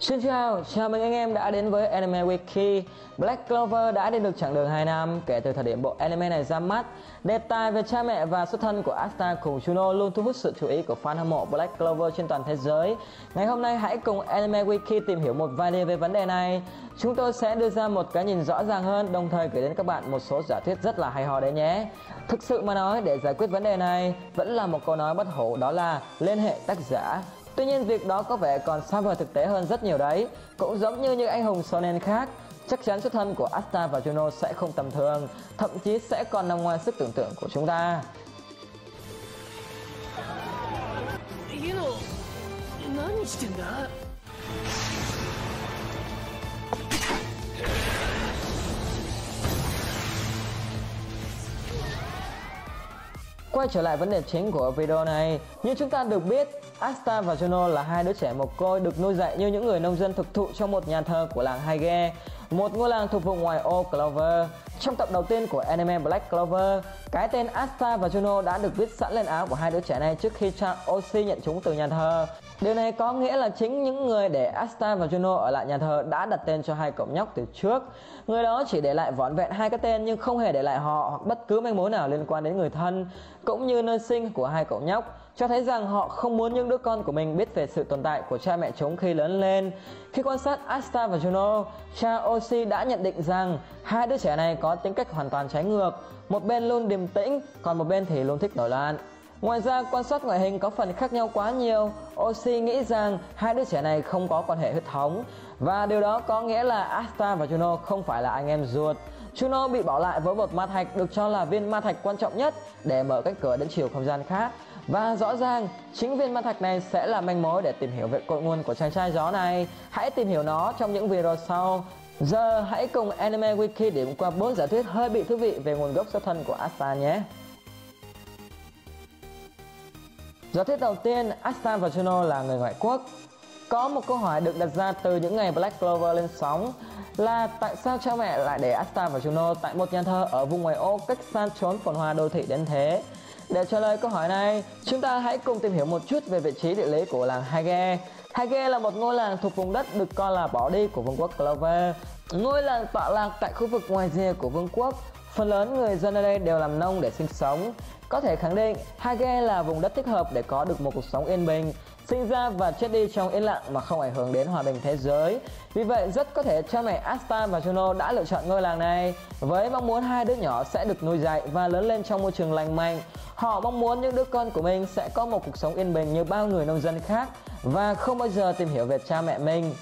Xin chào, chào mừng anh em đã đến với Anime Wiki. Black Clover đã đi được chặng đường 2 năm kể từ thời điểm bộ anime này ra mắt. Đề tài về cha mẹ và xuất thân của Asta cùng Juno luôn thu hút sự chú ý của fan hâm mộ Black Clover trên toàn thế giới. Ngày hôm nay hãy cùng Anime Wiki tìm hiểu một vài điều về vấn đề này. Chúng tôi sẽ đưa ra một cái nhìn rõ ràng hơn đồng thời gửi đến các bạn một số giả thuyết rất là hay ho đấy nhé. Thực sự mà nói để giải quyết vấn đề này vẫn là một câu nói bất hủ đó là liên hệ tác giả Tuy nhiên việc đó có vẻ còn xa vời thực tế hơn rất nhiều đấy Cũng giống như những anh hùng shonen khác Chắc chắn xuất thân của Asta và Juno sẽ không tầm thường Thậm chí sẽ còn nằm ngoài sức tưởng tượng của chúng ta Yuno, 何してんだ Quay trở lại vấn đề chính của video này, như chúng ta được biết, Asta và Juno là hai đứa trẻ mồ côi được nuôi dạy như những người nông dân thực thụ trong một nhà thờ của làng Haige một ngôi làng thuộc vùng ngoài ô Clover. Trong tập đầu tiên của anime Black Clover, cái tên Asta và Juno đã được viết sẵn lên áo của hai đứa trẻ này trước khi cha Oshi nhận chúng từ nhà thờ. Điều này có nghĩa là chính những người để Asta và Juno ở lại nhà thờ đã đặt tên cho hai cậu nhóc từ trước. Người đó chỉ để lại vỏn vẹn hai cái tên nhưng không hề để lại họ hoặc bất cứ manh mối nào liên quan đến người thân, cũng như nơi sinh của hai cậu nhóc, cho thấy rằng họ không muốn những đứa con của mình biết về sự tồn tại của cha mẹ chúng khi lớn lên. Khi quan sát Asta và Juno, cha Oshi đã nhận định rằng hai đứa trẻ này có tính cách hoàn toàn trái ngược, một bên luôn điềm tĩnh, còn một bên thì luôn thích nổi loạn. Ngoài ra, quan sát ngoại hình có phần khác nhau quá nhiều. Oshi nghĩ rằng hai đứa trẻ này không có quan hệ huyết thống và điều đó có nghĩa là Asta và Juno không phải là anh em ruột. Juno bị bỏ lại với một ma thạch được cho là viên ma thạch quan trọng nhất để mở cánh cửa đến chiều không gian khác. Và rõ ràng, chính viên ma thạch này sẽ là manh mối để tìm hiểu về cội nguồn của chàng trai gió này. Hãy tìm hiểu nó trong những video sau. Giờ hãy cùng Anime Wiki điểm qua bốn giả thuyết hơi bị thú vị về nguồn gốc xuất thân của Asta nhé. Giả thuyết đầu tiên, Asta và Juno là người ngoại quốc. Có một câu hỏi được đặt ra từ những ngày Black Clover lên sóng là tại sao cha mẹ lại để Asta và Juno tại một nhà thờ ở vùng ngoài ô cách xa trốn phồn hoa đô thị đến thế? Để trả lời câu hỏi này, chúng ta hãy cùng tìm hiểu một chút về vị trí địa lý của làng Hage. Hage là một ngôi làng thuộc vùng đất được coi là bỏ đi của vương quốc Clover. Ngôi làng tọa lạc tại khu vực ngoài rìa của vương quốc. Phần lớn người dân ở đây đều làm nông để sinh sống. Có thể khẳng định, Hage là vùng đất thích hợp để có được một cuộc sống yên bình, sinh ra và chết đi trong yên lặng mà không ảnh hưởng đến hòa bình thế giới. Vì vậy, rất có thể cha mẹ Asta và Juno đã lựa chọn ngôi làng này với mong muốn hai đứa nhỏ sẽ được nuôi dạy và lớn lên trong môi trường lành mạnh. Họ mong muốn những đứa con của mình sẽ có một cuộc sống yên bình như bao người nông dân khác và không bao giờ tìm hiểu về cha mẹ mình.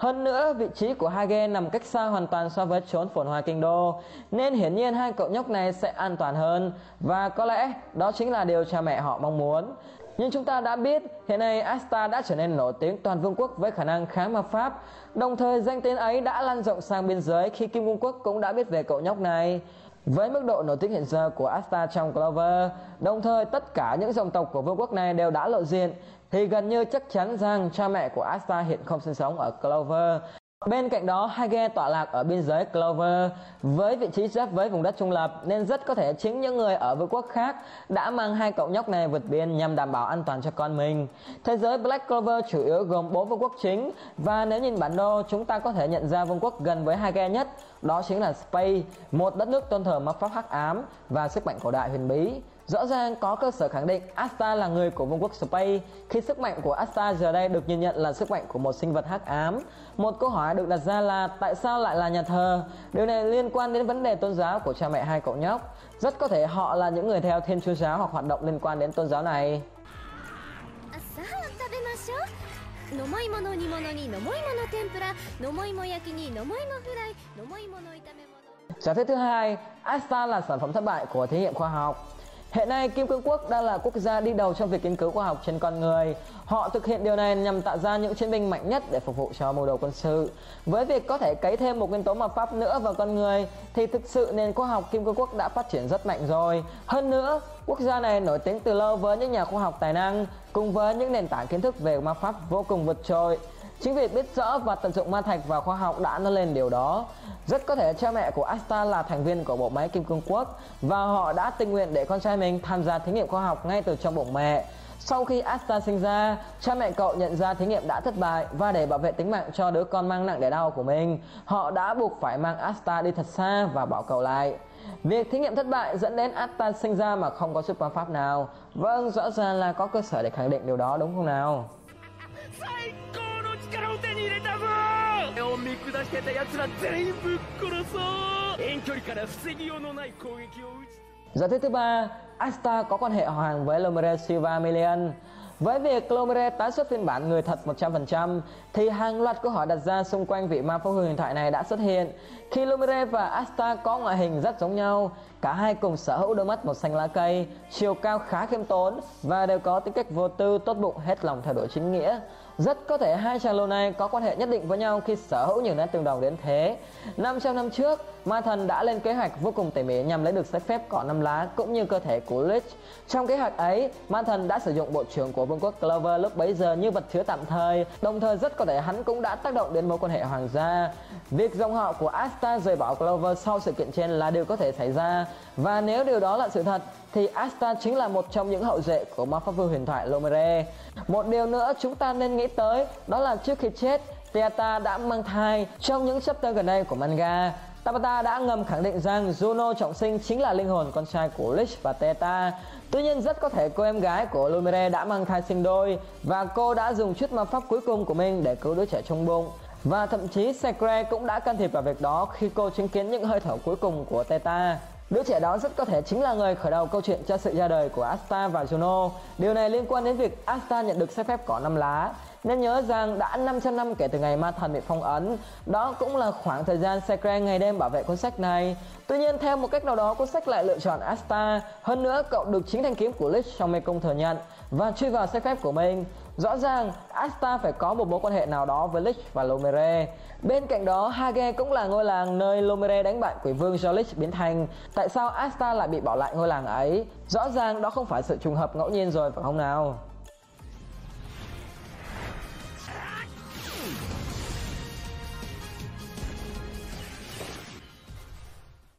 Hơn nữa, vị trí của Hage nằm cách xa hoàn toàn so với chốn phồn hoa kinh đô, nên hiển nhiên hai cậu nhóc này sẽ an toàn hơn và có lẽ đó chính là điều cha mẹ họ mong muốn. Nhưng chúng ta đã biết, hiện nay Asta đã trở nên nổi tiếng toàn vương quốc với khả năng kháng ma pháp. Đồng thời danh tiếng ấy đã lan rộng sang biên giới khi Kim Vương quốc cũng đã biết về cậu nhóc này. Với mức độ nổi tiếng hiện giờ của Asta trong Clover, đồng thời tất cả những dòng tộc của vương quốc này đều đã lộ diện, thì gần như chắc chắn rằng cha mẹ của Asta hiện không sinh sống ở Clover. Bên cạnh đó, Hage tọa lạc ở biên giới Clover với vị trí giáp với vùng đất trung lập nên rất có thể chính những người ở vương quốc khác đã mang hai cậu nhóc này vượt biên nhằm đảm bảo an toàn cho con mình. Thế giới Black Clover chủ yếu gồm 4 vương quốc chính và nếu nhìn bản đồ chúng ta có thể nhận ra vương quốc gần với Hage nhất đó chính là Space, một đất nước tôn thờ ma pháp hắc ám và sức mạnh cổ đại huyền bí. Rõ ràng có cơ sở khẳng định Asta là người của vương quốc Space khi sức mạnh của Asta giờ đây được nhìn nhận là sức mạnh của một sinh vật hắc ám. Một câu hỏi được đặt ra là tại sao lại là nhà thờ? Điều này liên quan đến vấn đề tôn giáo của cha mẹ hai cậu nhóc. Rất có thể họ là những người theo thiên chúa giáo hoặc hoạt động liên quan đến tôn giáo này. Giả thuyết thứ hai, Asta là sản phẩm thất bại của thí nghiệm khoa học. Hiện nay, Kim Cương Quốc đang là quốc gia đi đầu trong việc nghiên cứu khoa học trên con người. Họ thực hiện điều này nhằm tạo ra những chiến binh mạnh nhất để phục vụ cho mưu đồ quân sự. Với việc có thể cấy thêm một nguyên tố ma pháp nữa vào con người, thì thực sự nền khoa học Kim Cương Quốc đã phát triển rất mạnh rồi. Hơn nữa, quốc gia này nổi tiếng từ lâu với những nhà khoa học tài năng, cùng với những nền tảng kiến thức về ma pháp vô cùng vượt trội. Chính vì biết rõ và tận dụng ma thạch và khoa học đã nói lên điều đó. Rất có thể cha mẹ của Asta là thành viên của bộ máy Kim Cương Quốc và họ đã tình nguyện để con trai mình tham gia thí nghiệm khoa học ngay từ trong bụng mẹ. Sau khi Asta sinh ra, cha mẹ cậu nhận ra thí nghiệm đã thất bại và để bảo vệ tính mạng cho đứa con mang nặng đẻ đau của mình, họ đã buộc phải mang Asta đi thật xa và bỏ cậu lại. Việc thí nghiệm thất bại dẫn đến Asta sinh ra mà không có super pháp nào. Vâng, rõ ràng là có cơ sở để khẳng định điều đó đúng không nào? を見下してた奴ら全員ぶっ殺そう遠距離から防ぎようのない攻撃を打ち Giả thuyết thứ ba, Asta có quan hệ họ hàng với Lomere Silva Million. Với việc Lomere tái xuất phiên bản người thật 100% thì hàng loạt câu hỏi đặt ra xung quanh vị ma pháp hư huyền thoại này đã xuất hiện. Khi Lomere và Asta có ngoại hình rất giống nhau, cả hai cùng sở hữu đôi mắt màu xanh lá cây, chiều cao khá khiêm tốn và đều có tính cách vô tư, tốt bụng, hết lòng theo đuổi chính nghĩa. Rất có thể hai chàng lâu này có quan hệ nhất định với nhau khi sở hữu nhiều nét tương đồng đến thế. 500 năm trước, ma thần đã lên kế hoạch vô cùng tỉ mỉ nhằm lấy được sách phép cỏ năm lá cũng như cơ thể của Lich. Trong kế hoạch ấy, ma thần đã sử dụng bộ trưởng của vương quốc Clover lúc bấy giờ như vật chứa tạm thời, đồng thời rất có thể hắn cũng đã tác động đến mối quan hệ hoàng gia. Việc dòng họ của Asta rời bỏ Clover sau sự kiện trên là điều có thể xảy ra, và nếu điều đó là sự thật thì Asta chính là một trong những hậu duệ của ma pháp vương huyền thoại Lomere. Một điều nữa chúng ta nên nghĩ tới đó là trước khi chết, Teata đã mang thai trong những chapter gần đây của manga. Tabata đã ngầm khẳng định rằng Juno trọng sinh chính là linh hồn con trai của Lich và Teata. Tuy nhiên rất có thể cô em gái của Lumire đã mang thai sinh đôi và cô đã dùng chút ma pháp cuối cùng của mình để cứu đứa trẻ trong bụng. Và thậm chí Secre cũng đã can thiệp vào việc đó khi cô chứng kiến những hơi thở cuối cùng của Teta. Đứa trẻ đó rất có thể chính là người khởi đầu câu chuyện cho sự ra đời của Asta và Juno. Điều này liên quan đến việc Asta nhận được sách phép cỏ năm lá. Nên nhớ rằng đã 500 năm kể từ ngày ma thần bị phong ấn, đó cũng là khoảng thời gian Secret ngày đêm bảo vệ cuốn sách này. Tuy nhiên theo một cách nào đó cuốn sách lại lựa chọn Asta, hơn nữa cậu được chính thanh kiếm của Lich trong mê cung thừa nhận và truy vào sách phép của mình. Rõ ràng Asta phải có một mối quan hệ nào đó với Lich và Lomere. Bên cạnh đó, Hage cũng là ngôi làng nơi Lomere đánh bại quỷ vương do Lich biến thành. Tại sao Asta lại bị bỏ lại ngôi làng ấy? Rõ ràng đó không phải sự trùng hợp ngẫu nhiên rồi phải không nào?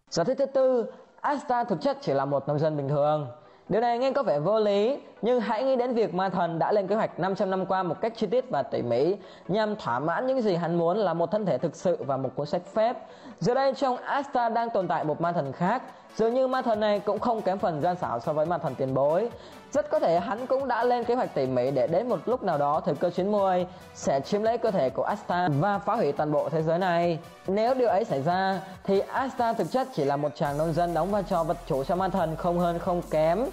Giả thuyết thứ tư, Asta thực chất chỉ là một nông dân bình thường. Điều này nghe có vẻ vô lý, nhưng hãy nghĩ đến việc ma thần đã lên kế hoạch 500 năm qua một cách chi tiết và tỉ mỉ nhằm thỏa mãn những gì hắn muốn là một thân thể thực sự và một cuốn sách phép. Giờ đây trong Asta đang tồn tại một ma thần khác, dường như ma thần này cũng không kém phần gian xảo so với ma thần tiền bối. Rất có thể hắn cũng đã lên kế hoạch tỉ mỉ để đến một lúc nào đó thời cơ chín muồi sẽ chiếm lấy cơ thể của Asta và phá hủy toàn bộ thế giới này. Nếu điều ấy xảy ra thì Asta thực chất chỉ là một chàng nông dân đóng vai trò vật chủ cho ma thần không hơn không kém.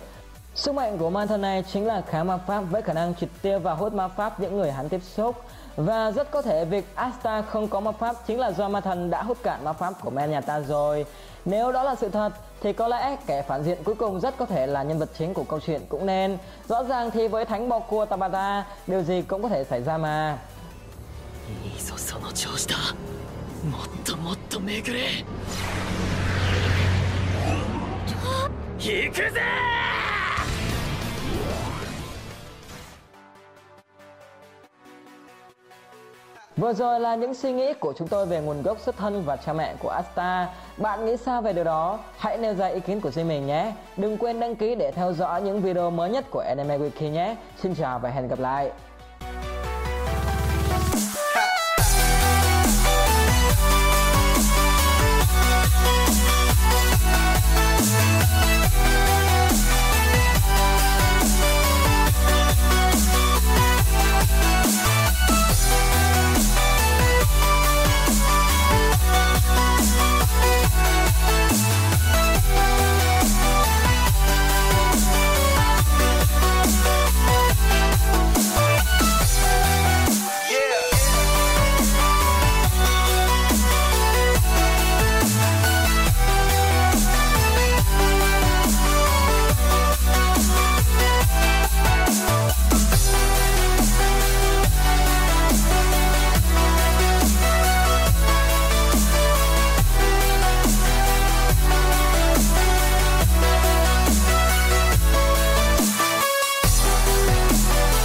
Sức mạnh của ma thần này chính là kháng ma pháp với khả năng triệt tiêu và hút ma pháp những người hắn tiếp xúc. Và rất có thể việc Asta không có ma pháp chính là do ma thần đã hút cạn ma pháp của men nhà ta rồi. Nếu đó là sự thật thì có lẽ kẻ phản diện cuối cùng rất có thể là nhân vật chính của câu chuyện cũng nên. Rõ ràng thì với thánh bò cua Tabata, điều gì cũng có thể xảy ra mà. いいぞその調子だもっともっとめぐれ行くぜ Vừa rồi là những suy nghĩ của chúng tôi về nguồn gốc xuất thân và cha mẹ của Asta. Bạn nghĩ sao về điều đó? Hãy nêu ra ý kiến của riêng mình nhé. Đừng quên đăng ký để theo dõi những video mới nhất của Anime Wiki nhé. Xin chào và hẹn gặp lại.